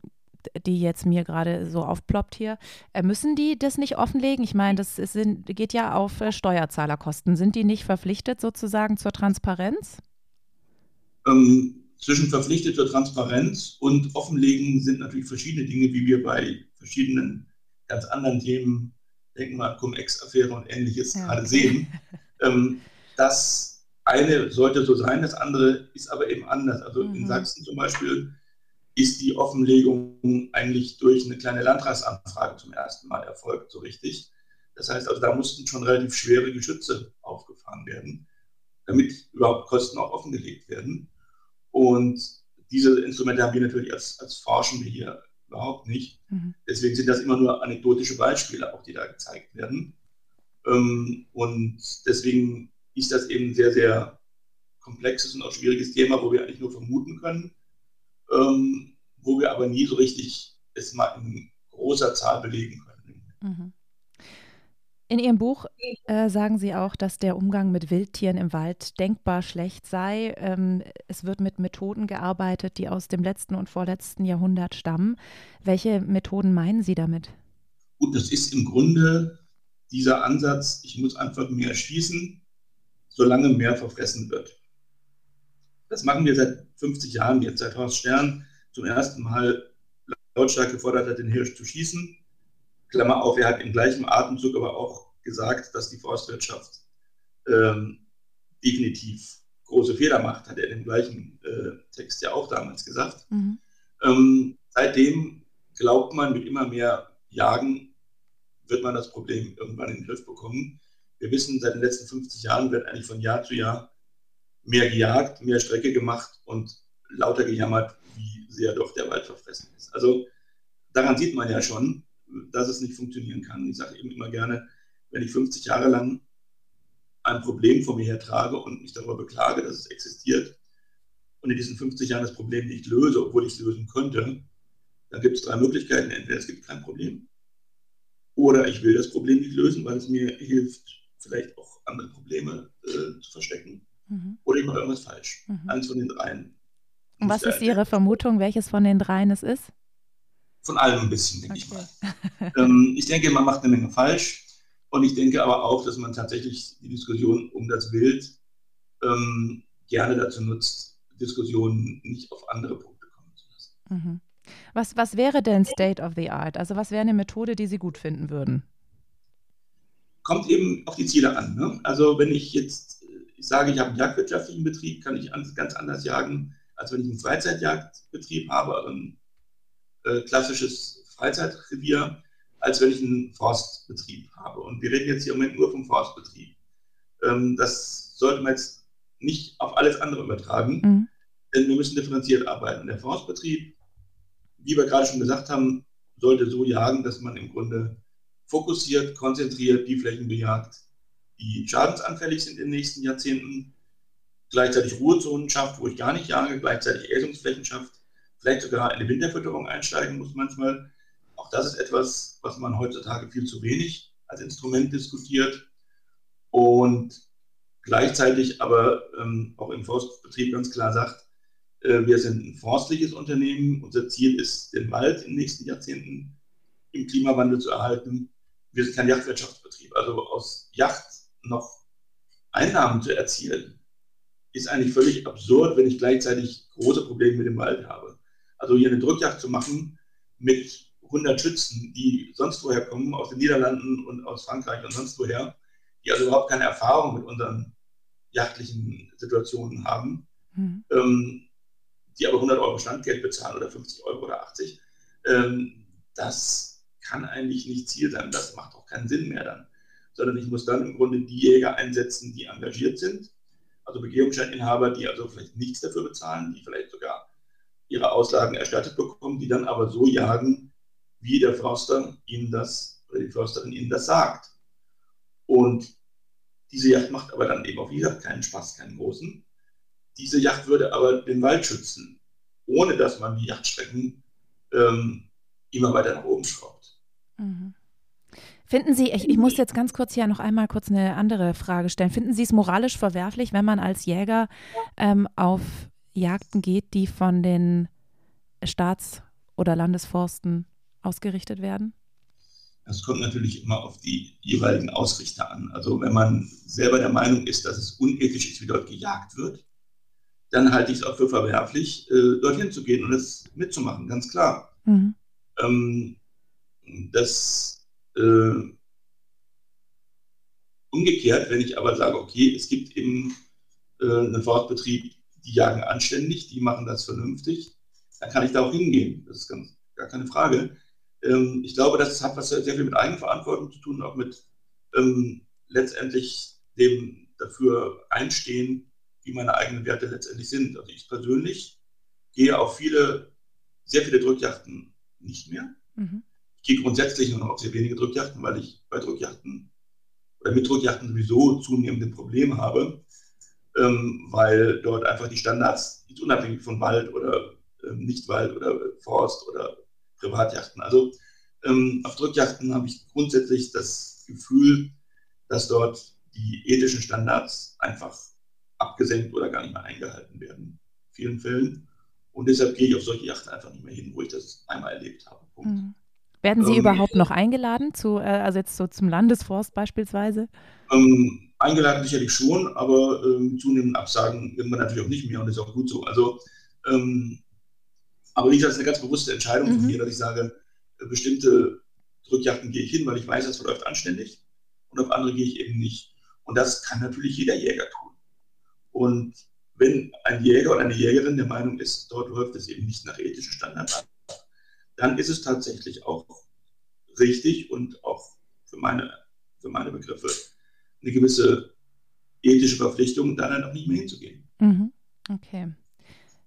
die jetzt mir gerade so aufploppt hier. Äh, müssen die das nicht offenlegen? Ich meine, das ist, geht ja auf äh, Steuerzahlerkosten. Sind die nicht verpflichtet sozusagen zur Transparenz? Ähm, zwischen verpflichteter Transparenz und Offenlegen sind natürlich verschiedene Dinge, wie wir bei verschiedenen ganz anderen Themen, denken wir an Cum-Ex-Affäre und ähnliches, ja, gerade sehen. *laughs* Ähm, das eine sollte so sein, das andere ist aber eben anders. Also mhm. in Sachsen zum Beispiel ist die Offenlegung eigentlich durch eine kleine Landratsanfrage zum ersten Mal erfolgt, so richtig. Das heißt also, da mussten schon relativ schwere Geschütze aufgefahren werden, damit überhaupt Kosten auch offengelegt werden. Und diese Instrumente haben wir natürlich als, als Forschende hier überhaupt nicht. Mhm. Deswegen sind das immer nur anekdotische Beispiele, auch die da gezeigt werden. Ähm, und deswegen ist das eben ein sehr, sehr komplexes und auch schwieriges Thema, wo wir eigentlich nur vermuten können. ähm, wo wir aber nie so richtig es mal in großer Zahl belegen können. Mhm. In Ihrem Buch äh, sagen Sie auch, dass der Umgang mit Wildtieren im Wald denkbar schlecht sei. Ähm, es wird mit Methoden gearbeitet, die aus dem letzten und vorletzten Jahrhundert stammen. Welche Methoden meinen Sie damit? Gut, das ist im Grunde dieser Ansatz, ich muss einfach mehr schießen, solange mehr verfressen wird. Das machen wir seit 50 Jahren jetzt, seit Horst Stern zum ersten Mal lautstark gefordert hat, den Hirsch zu schießen. Klammer auf, er hat im gleichen Atemzug aber auch gesagt, dass die Forstwirtschaft ähm, definitiv große Fehler macht, hat er in dem gleichen äh, Text ja auch damals gesagt. Mhm. Ähm, seitdem glaubt man, mit immer mehr Jagen wird man das Problem irgendwann in den Griff bekommen. Wir wissen, seit den letzten 50 Jahren wird eigentlich von Jahr zu Jahr mehr gejagt, mehr Strecke gemacht und lauter gejammert, wie sehr doch der Wald verfressen ist. Also daran sieht man ja schon, dass es nicht funktionieren kann. Ich sage eben immer gerne, wenn ich 50 Jahre lang ein Problem vor mir her trage und mich darüber beklage, dass es existiert und in diesen 50 Jahren das Problem nicht löse, obwohl ich es lösen könnte, dann gibt es drei Möglichkeiten. Entweder es gibt kein Problem oder ich will das Problem nicht lösen, weil es mir hilft, vielleicht auch andere Probleme äh, zu verstecken. Mhm. Oder ich mache irgendwas falsch. Mhm. Eins von den dreien. Und was ist Ihre Vermutung, welches von den dreien es ist? Von allem ein bisschen, denke okay. ich mal. *laughs* ähm, ich denke, man macht eine Menge falsch. Und ich denke aber auch, dass man tatsächlich die Diskussion um das Bild ähm, gerne dazu nutzt, Diskussionen nicht auf andere Punkte kommen zu lassen. Mhm. Was, was wäre denn State of the Art? Also was wäre eine Methode, die Sie gut finden würden? Kommt eben auf die Ziele an. Ne? Also wenn ich jetzt ich sage, ich habe einen jagdwirtschaftlichen Betrieb, kann ich ganz anders jagen, als wenn ich einen Freizeitjagdbetrieb habe, ein äh, klassisches Freizeitrevier, als wenn ich einen Forstbetrieb habe. Und wir reden jetzt hier im Moment nur vom Forstbetrieb. Ähm, das sollte man jetzt nicht auf alles andere übertragen, mhm. denn wir müssen differenziert arbeiten. Der Forstbetrieb, wie wir gerade schon gesagt haben, sollte so jagen, dass man im Grunde fokussiert, konzentriert die Flächen bejagt, die schadensanfällig sind in den nächsten Jahrzehnten, gleichzeitig Ruhezonen schafft, wo ich gar nicht jage, gleichzeitig Äsungsflächen schafft, vielleicht sogar in die Winterfütterung einsteigen muss manchmal. Auch das ist etwas, was man heutzutage viel zu wenig als Instrument diskutiert. Und gleichzeitig aber ähm, auch im Forstbetrieb ganz klar sagt, äh, wir sind ein forstliches Unternehmen. Unser Ziel ist, den Wald in den nächsten Jahrzehnten im Klimawandel zu erhalten. Wir sind kein Yachtwirtschaftsbetrieb. Also aus Yacht noch Einnahmen zu erzielen, ist eigentlich völlig absurd, wenn ich gleichzeitig große Probleme mit dem Wald habe. Also hier eine Drückjagd zu machen mit 100 Schützen, die sonst woher kommen, aus den Niederlanden und aus Frankreich und sonst woher, die also überhaupt keine Erfahrung mit unseren jachtlichen Situationen haben, mhm. ähm, die aber 100 Euro Standgeld bezahlen oder 50 Euro oder 80, ähm, das kann eigentlich nicht Ziel sein. Das macht auch keinen Sinn mehr dann sondern ich muss dann im Grunde die Jäger einsetzen, die engagiert sind. Also Begehungsscheininhaber, die also vielleicht nichts dafür bezahlen, die vielleicht ihre Auslagen erstattet bekommen, die dann aber so jagen, wie der Förster ihnen das oder die Försterin ihnen das sagt. Und diese Yacht macht aber dann eben auch, wie gesagt, keinen Spaß, keinen großen. Diese Yacht würde aber den Wald schützen, ohne dass man die Yachtstrecken ähm, immer weiter nach oben schraubt. Mhm. Finden Sie, ich, ich, muss jetzt ganz kurz hier noch einmal kurz eine andere Frage stellen. Finden Sie es moralisch verwerflich, wenn man als Jäger ähm, auf Jagden geht, die von den Staats- oder Landesforsten ausgerichtet werden? Das kommt natürlich immer auf die jeweiligen Ausrichter an. Also wenn man selber der Meinung ist, dass es unethisch ist, wie dort gejagt wird, dann halte ich es auch für verwerflich, äh, dorthin zu gehen und das mitzumachen, ganz klar. Mhm. Ähm, das äh, umgekehrt, wenn ich aber sage, okay, es gibt eben äh, einen Forstbetrieb, die jagen anständig, die machen das vernünftig, dann kann ich da auch hingehen. Das ist ganz, gar keine Frage. Ähm, ich glaube, das hat was sehr viel mit Eigenverantwortung zu tun, auch mit ähm, letztendlich dem dafür einstehen, wie meine eigenen Werte letztendlich sind. Also ich persönlich gehe auf viele, sehr viele Drückjachten nicht mehr. Mhm. Ich gehe grundsätzlich nur noch auf sehr wenige Drückjachten, weil ich bei Drückjachten oder mit Drückjachten sowieso zunehmend ein Problem habe, ähm, weil dort einfach die Standards, unabhängig von Wald oder äh, ähm, nicht Wald oder Forst oder Privatjachten. Also ähm, auf Drückjachten habe ich grundsätzlich das Gefühl, dass dort die ethischen Standards einfach abgesenkt oder gar nicht mehr eingehalten werden. In vielen Fällen. Und deshalb gehe ich auf solche Yachten einfach nicht mehr hin, wo ich das einmal erlebt habe. Mhm. Werden Sie ähm, überhaupt noch eingeladen, zu, äh, also jetzt so zum Landesforst beispielsweise? Ähm, eingeladen sicherlich schon, aber ähm, zunehmend Absagen irgendwann natürlich auch nicht mehr und das ist auch gut so. Also, ähm, aber wie gesagt, das ist eine ganz bewusste Entscheidung mhm. von mir, dass ich sage, äh, bestimmte Drückjachten gehe ich hin, weil ich weiß, das verläuft anständig und auf andere gehe ich eben nicht. Und das kann natürlich jeder Jäger tun. Und wenn ein Jäger oder eine Jägerin der Meinung ist, dort läuft es eben nicht nach ethischen Standards dann ist es tatsächlich auch richtig und auch für meine, für meine Begriffe eine gewisse ethische Verpflichtung, da dann auch nicht mehr hinzugehen. Mhm. Okay.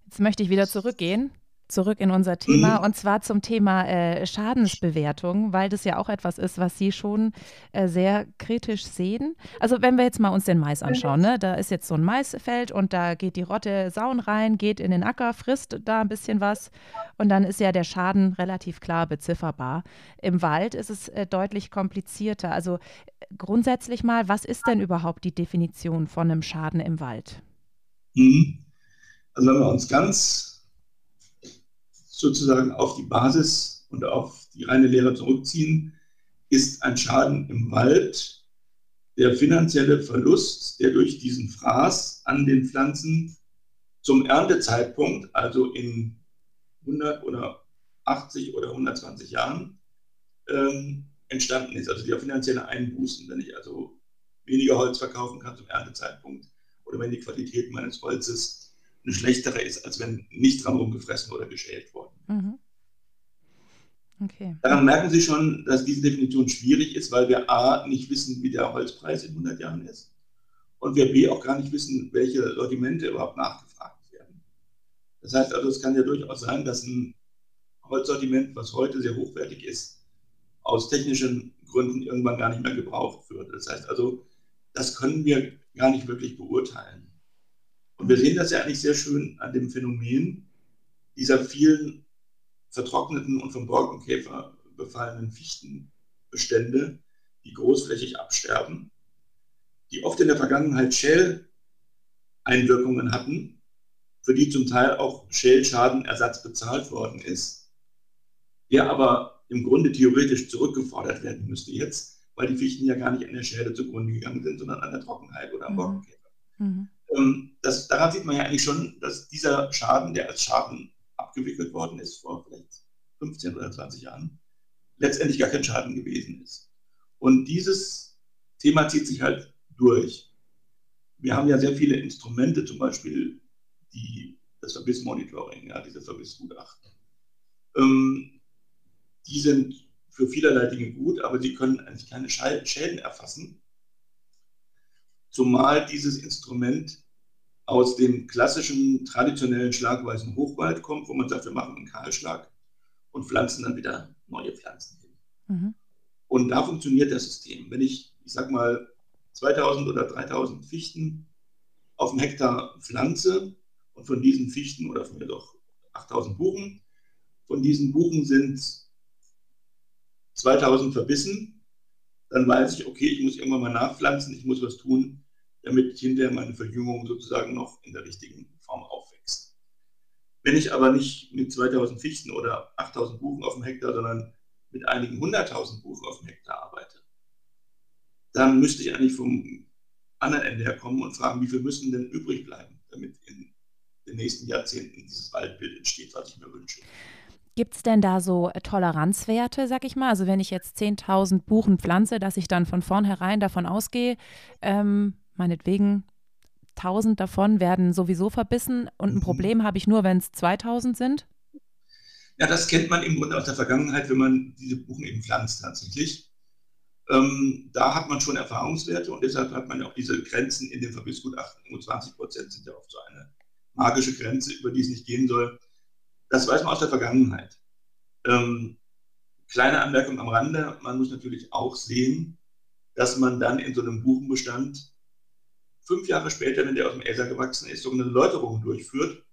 Jetzt möchte ich wieder zurückgehen zurück in unser Thema mhm. und zwar zum Thema äh, Schadensbewertung, weil das ja auch etwas ist, was Sie schon äh, sehr kritisch sehen. Also wenn wir jetzt mal uns den Mais anschauen, ne? da ist jetzt so ein Maisfeld und da geht die Rotte Sauen rein, geht in den Acker, frisst da ein bisschen was und dann ist ja der Schaden relativ klar bezifferbar. Im Wald ist es äh, deutlich komplizierter. Also grundsätzlich mal, was ist denn überhaupt die Definition von einem Schaden im Wald? Mhm. Also wenn wir uns ganz sozusagen auf die Basis und auf die reine Lehre zurückziehen, ist ein Schaden im Wald der finanzielle Verlust, der durch diesen Fraß an den Pflanzen zum Erntezeitpunkt, also in 100 oder 80 oder 120 Jahren, ähm, entstanden ist. Also die finanzielle Einbußen, wenn ich also weniger Holz verkaufen kann zum Erntezeitpunkt oder wenn die Qualität meines Holzes eine schlechtere ist, als wenn nicht dran rumgefressen oder geschält worden. Mhm. Okay. Daran merken Sie schon, dass diese Definition schwierig ist, weil wir A, nicht wissen, wie der Holzpreis in 100 Jahren ist und wir B, auch gar nicht wissen, welche Sortimente überhaupt nachgefragt werden. Das heißt also, es kann ja durchaus sein, dass ein Holzsortiment, was heute sehr hochwertig ist, aus technischen Gründen irgendwann gar nicht mehr gebraucht wird. Das heißt also, das können wir gar nicht wirklich beurteilen. Und wir sehen das ja eigentlich sehr schön an dem Phänomen dieser vielen vertrockneten und vom Borkenkäfer befallenen Fichtenbestände, die großflächig absterben, die oft in der Vergangenheit Shell-Einwirkungen hatten, für die zum Teil auch Shell-Schadenersatz bezahlt worden ist, der aber im Grunde theoretisch zurückgefordert werden müsste jetzt, weil die Fichten ja gar nicht an der Schäde zugrunde gegangen sind, sondern an der Trockenheit oder am mhm. Borkenkäfer. Mhm. Ähm, das, daran sieht man ja eigentlich schon, dass dieser Schaden, der als Schaden abgewickelt worden ist vor vielleicht 15 oder 20 Jahren, letztendlich gar kein Schaden gewesen ist. Und dieses Thema zieht sich halt durch. Wir haben ja sehr viele Instrumente, zum Beispiel die, das Verbissmonitoring, ja, diese Verbissgutachten. Ähm, die sind für vielerlei Dinge gut, aber sie können eigentlich keine Schäden erfassen, zumal dieses Instrument aus dem klassischen, traditionellen schlagweisen Hochwald kommt, wo man sagt, wir machen einen Kahlschlag und pflanzen dann wieder neue Pflanzen hin. Mhm. Und da funktioniert das System. Wenn ich, ich sag mal, 2000 oder 3000 Fichten auf dem Hektar pflanze und von diesen Fichten oder von mir doch 8000 Buchen, von diesen Buchen sind 2000 verbissen, dann weiß ich, okay, ich muss irgendwann mal nachpflanzen, ich muss was tun, damit hinterher meine Verjüngung sozusagen noch in der richtigen Form aufwächst. Wenn ich aber nicht mit 2000 Fichten oder 8000 Buchen auf dem Hektar, sondern mit einigen hunderttausend Buchen auf dem Hektar arbeite, dann müsste ich eigentlich vom anderen Ende her kommen und fragen, wie viel müssen denn übrig bleiben, damit in den nächsten Jahrzehnten dieses Waldbild entsteht, was ich mir wünsche. Gibt es denn da so Toleranzwerte, sag ich mal? Also wenn ich jetzt 10.000 Buchen pflanze, dass ich dann von vornherein davon ausgehe, ähm, meinetwegen 1000 davon werden sowieso verbissen und ein mhm. Problem habe ich nur, wenn es 2000 sind? Ja, das kennt man im Grunde aus der Vergangenheit, wenn man diese Buchen eben pflanzt tatsächlich. Ähm, da hat man schon Erfahrungswerte und deshalb hat man ja auch diese Grenzen in dem Verbissgutachten. Nur 20 Prozent sind ja oft so eine magische Grenze, über die es nicht gehen soll. Das weiß man aus der Vergangenheit. Ähm, kleine Anmerkung am Rande, man muss natürlich auch sehen, dass man dann in so einem Buchenbestand fünf Jahre später, wenn der aus dem Elsa gewachsen ist, sogenannte Läuterungen durchführt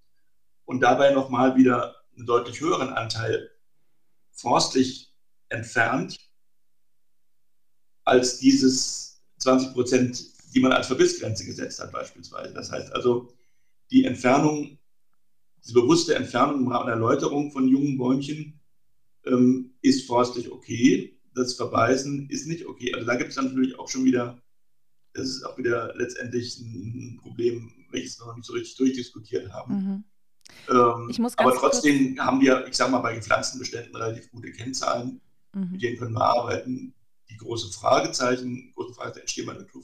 und dabei nochmal wieder einen deutlich höheren Anteil forstlich entfernt als dieses 20 Prozent, die man als Verbissgrenze gesetzt hat beispielsweise. Das heißt also, die Entfernung, die bewusste Entfernung im Rahmen der Erläuterung von jungen Bäumchen ähm, ist forstlich okay. Das Verbeißen ist nicht okay. Also da gibt es natürlich auch schon wieder, das ist auch wieder letztendlich ein Problem, welches wir noch nicht so richtig durchdiskutiert haben. Mhm. Ähm, aber trotzdem haben wir, ich sage mal, bei gepflanzten Beständen relativ gute Kennzahlen, mhm. mit denen können wir arbeiten. Die große Fragezeichen, große Fragezeichen entstehen bei Naturführung.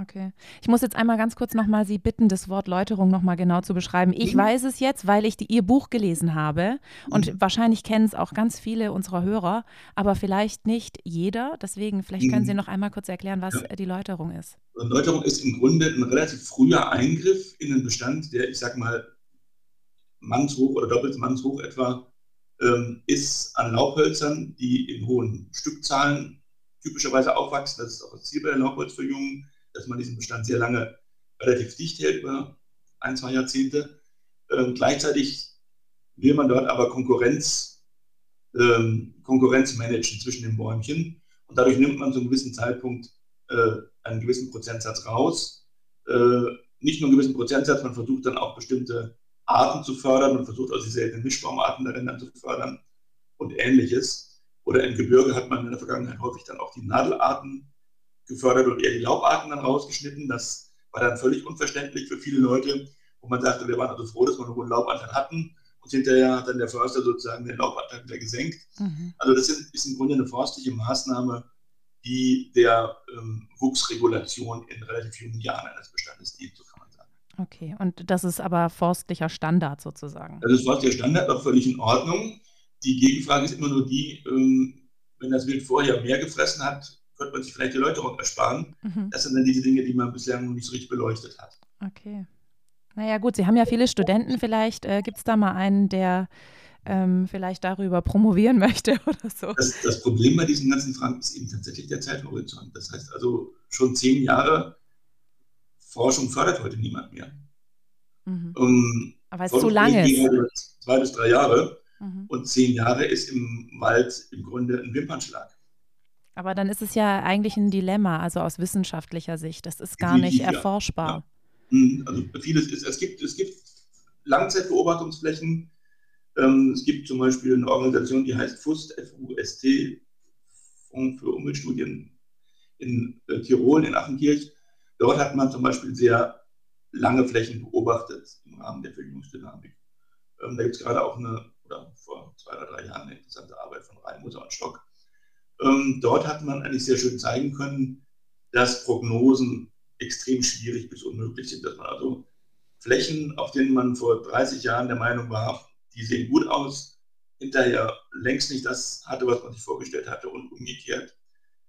Okay. Ich muss jetzt einmal ganz kurz nochmal Sie bitten, das Wort Läuterung nochmal genau zu beschreiben. Ich mhm. weiß es jetzt, weil ich die, Ihr Buch gelesen habe und mhm. wahrscheinlich kennen es auch ganz viele unserer Hörer, aber vielleicht nicht jeder. Deswegen, vielleicht können Sie mhm. noch einmal kurz erklären, was ja. die Läuterung ist. Läuterung ist im Grunde ein relativ früher Eingriff in den Bestand, der, ich sag mal, mannshoch oder doppelt mannshoch etwa ähm, ist an Laubhölzern, die in hohen Stückzahlen typischerweise aufwachsen. Das ist auch das Ziel bei der Laubholzverjüngung dass man diesen Bestand sehr lange relativ dicht hält, über ein, zwei Jahrzehnte. Ähm, gleichzeitig will man dort aber Konkurrenz, ähm, Konkurrenz managen zwischen den Bäumchen und dadurch nimmt man zu einem gewissen Zeitpunkt äh, einen gewissen Prozentsatz raus. Äh, nicht nur einen gewissen Prozentsatz, man versucht dann auch bestimmte Arten zu fördern, man versucht also die seltenen Mischbaumarten darin dann zu fördern und ähnliches. Oder im Gebirge hat man in der Vergangenheit häufig dann auch die Nadelarten gefördert und eher die Laubarten dann rausgeschnitten. Das war dann völlig unverständlich für viele Leute, wo man sagte, wir waren also froh, dass wir einen hohen Laubanteil hatten. Und hinterher hat dann der Förster sozusagen den Laubanteil wieder gesenkt. Mhm. Also das ist im Grunde eine forstliche Maßnahme, die der ähm, Wuchsregulation in relativ jungen Jahren eines Bestandes dient, so kann man sagen. Okay, und das ist aber forstlicher Standard sozusagen. Das ist forstlicher Standard, auch völlig in Ordnung. Die Gegenfrage ist immer nur die, ähm, wenn das Wild vorher mehr gefressen hat, könnte man sich vielleicht die Leute auch ersparen. Mhm. Das sind dann diese Dinge, die man bislang noch nicht so richtig beleuchtet hat. Okay. Naja, gut, Sie haben ja viele Studenten. Vielleicht äh, gibt es da mal einen, der ähm, vielleicht darüber promovieren *laughs* möchte oder so. Das, das, Problem bei diesen ganzen Fragen ist eben tatsächlich der Zeithorizont. Das heißt also, schon zehn Jahre Forschung fördert heute niemand mehr. Mhm. Um, Aber es ist zu lange. Zwei bis drei Jahre. Mhm. Und zehn Jahre ist im Wald im Grunde ein Wimpernschlag. Aber dann ist es ja eigentlich ein Dilemma, also aus wissenschaftlicher Sicht. Das ist gar nicht erforschbar. Ja. Mhm, also vieles ist, es gibt, es gibt Langzeitbeobachtungsflächen. Ähm, es gibt zum Beispiel eine Organisation, die heißt FUST, F-U-S-T, Fonds für Umweltstudien in äh, Tirol, in Achenkirch. Dort hat man zum Beispiel sehr lange Flächen beobachtet im Rahmen der Verjüngungsdynamik. Ähm, da gibt es gerade auch eine, oder vor zwei oder drei Jahren eine interessante Arbeit von Reimuser und Stock, ähm, dort hat man eigentlich sehr schön zeigen können, dass Prognosen extrem schwierig bis unmöglich sind. Dass man also Flächen, auf denen man vor 30 Jahren der Meinung war, die sehen gut aus, hinterher längst nicht das hatte, was man sich vorgestellt hatte und umgekehrt.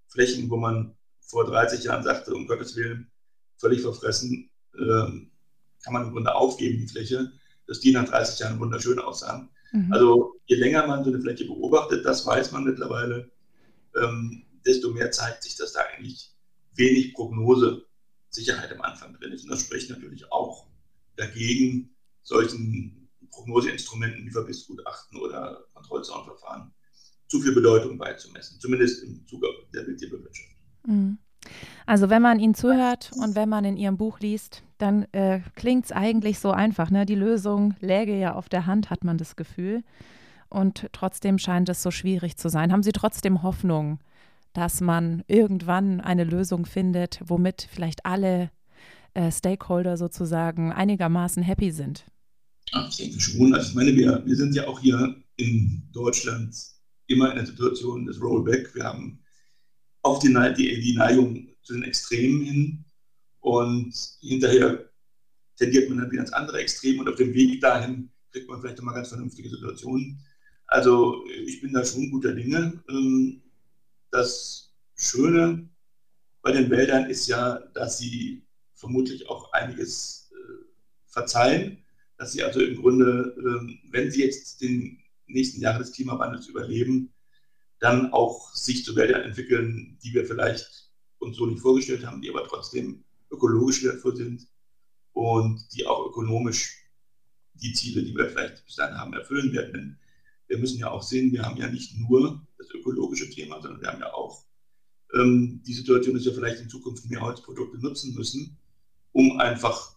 Flächen, wo man vor 30 Jahren sagte, um Gottes Willen, völlig verfressen, äh, kann man im Grunde aufgeben, die Fläche, dass die nach 30 Jahren wunderschön aussahen. Mhm. Also je länger man so eine Fläche beobachtet, das weiß man mittlerweile, ähm, desto mehr zeigt sich, dass da eigentlich wenig Prognosesicherheit am Anfang drin ist. Und das spricht natürlich auch dagegen, solchen Prognoseinstrumenten wie Verbissgutachten oder Kontrollzaunverfahren zu viel Bedeutung beizumessen, zumindest im Zuge der Wildtierbewirtschaftung. Mhm. Also wenn man Ihnen zuhört und wenn man in Ihrem Buch liest, dann äh, klingt es eigentlich so einfach. Ne? Die Lösung läge ja auf der Hand, hat man das Gefühl und trotzdem scheint es so schwierig zu sein. Haben Sie trotzdem Hoffnung, dass man irgendwann eine Lösung findet, womit vielleicht alle äh, Stakeholder sozusagen einigermaßen happy sind? Ja, ich denke schon. Also ich meine, wir, wir sind ja auch hier in Deutschland immer in der Situation des Rollback. Wir haben auf die, die, die Neigung zu den Extremen hin und hinterher tendiert man dann wieder ins andere Extrem und auf dem Weg dahin kriegt man vielleicht immer ganz vernünftige Situationen. Also ich bin da schon guter Dinge. Ähm, das Schöne bei den Wäldern ist ja, dass sie vermutlich auch einiges äh, verzeihen, dass sie also im Grunde, ähm, wenn sie jetzt den nächsten Jahre des Klimawandels überleben, dann auch sich zu Wäldern entwickeln, die wir vielleicht uns so nicht vorgestellt haben, die aber trotzdem ökologisch wertvoll sind und die auch ökonomisch die Ziele, die wir vielleicht bis dahin haben, erfüllen werden. Wir müssen ja auch sehen, wir haben ja nicht nur das ökologische Thema, sondern wir haben ja auch ähm, die Situation, dass wir vielleicht in Zukunft mehr Holzprodukte nutzen müssen, um einfach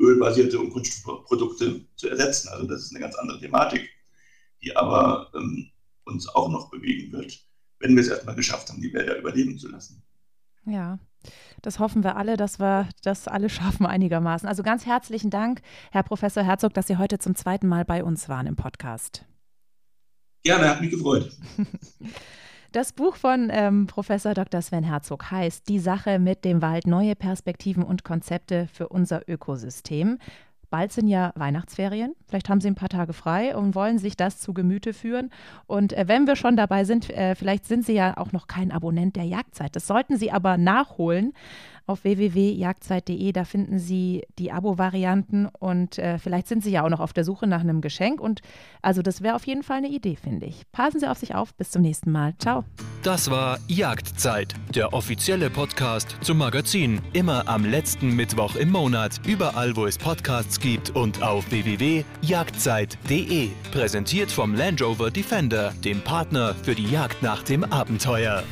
ölbasierte und Kunststoffprodukte zu ersetzen. Also das ist eine ganz andere Thematik, die aber ähm, uns auch noch bewegen wird, wenn wir es erstmal geschafft haben, die Wälder überleben zu lassen. Ja, das hoffen wir alle, dass wir das alle schaffen einigermaßen. Also ganz herzlichen Dank, Herr Professor Herzog, dass Sie heute zum zweiten Mal bei uns waren im Podcast. Gerne, hat mich gefreut. *laughs* Das Buch von ähm, Professor Dr. Sven Herzog heißt Die Sache mit dem Wald, neue Perspektiven und Konzepte für unser Ökosystem. Bald sind ja Weihnachtsferien. Vielleicht haben Sie ein paar Tage frei und wollen sich das zu Gemüte führen. Und äh, wenn wir schon dabei sind, äh, vielleicht sind Sie ja auch noch kein Abonnent der Jagdzeit. Das sollten Sie aber nachholen auf www.jagdzeit.de. Da finden Sie die Abo-Varianten und äh, vielleicht sind Sie ja auch noch auf der Suche nach einem Geschenk. Und also das wäre auf jeden Fall eine Idee, finde ich. Passen Sie auf sich auf. Bis zum nächsten Mal. Ciao. Das war Jagdzeit, der offizielle Podcast zum Magazin. Immer am letzten Mittwoch im Monat. Überall, wo es Podcasts gibt und auf www.jagdzeit.de. Präsentiert vom Land Rover Defender, dem Partner für die Jagd nach dem Abenteuer.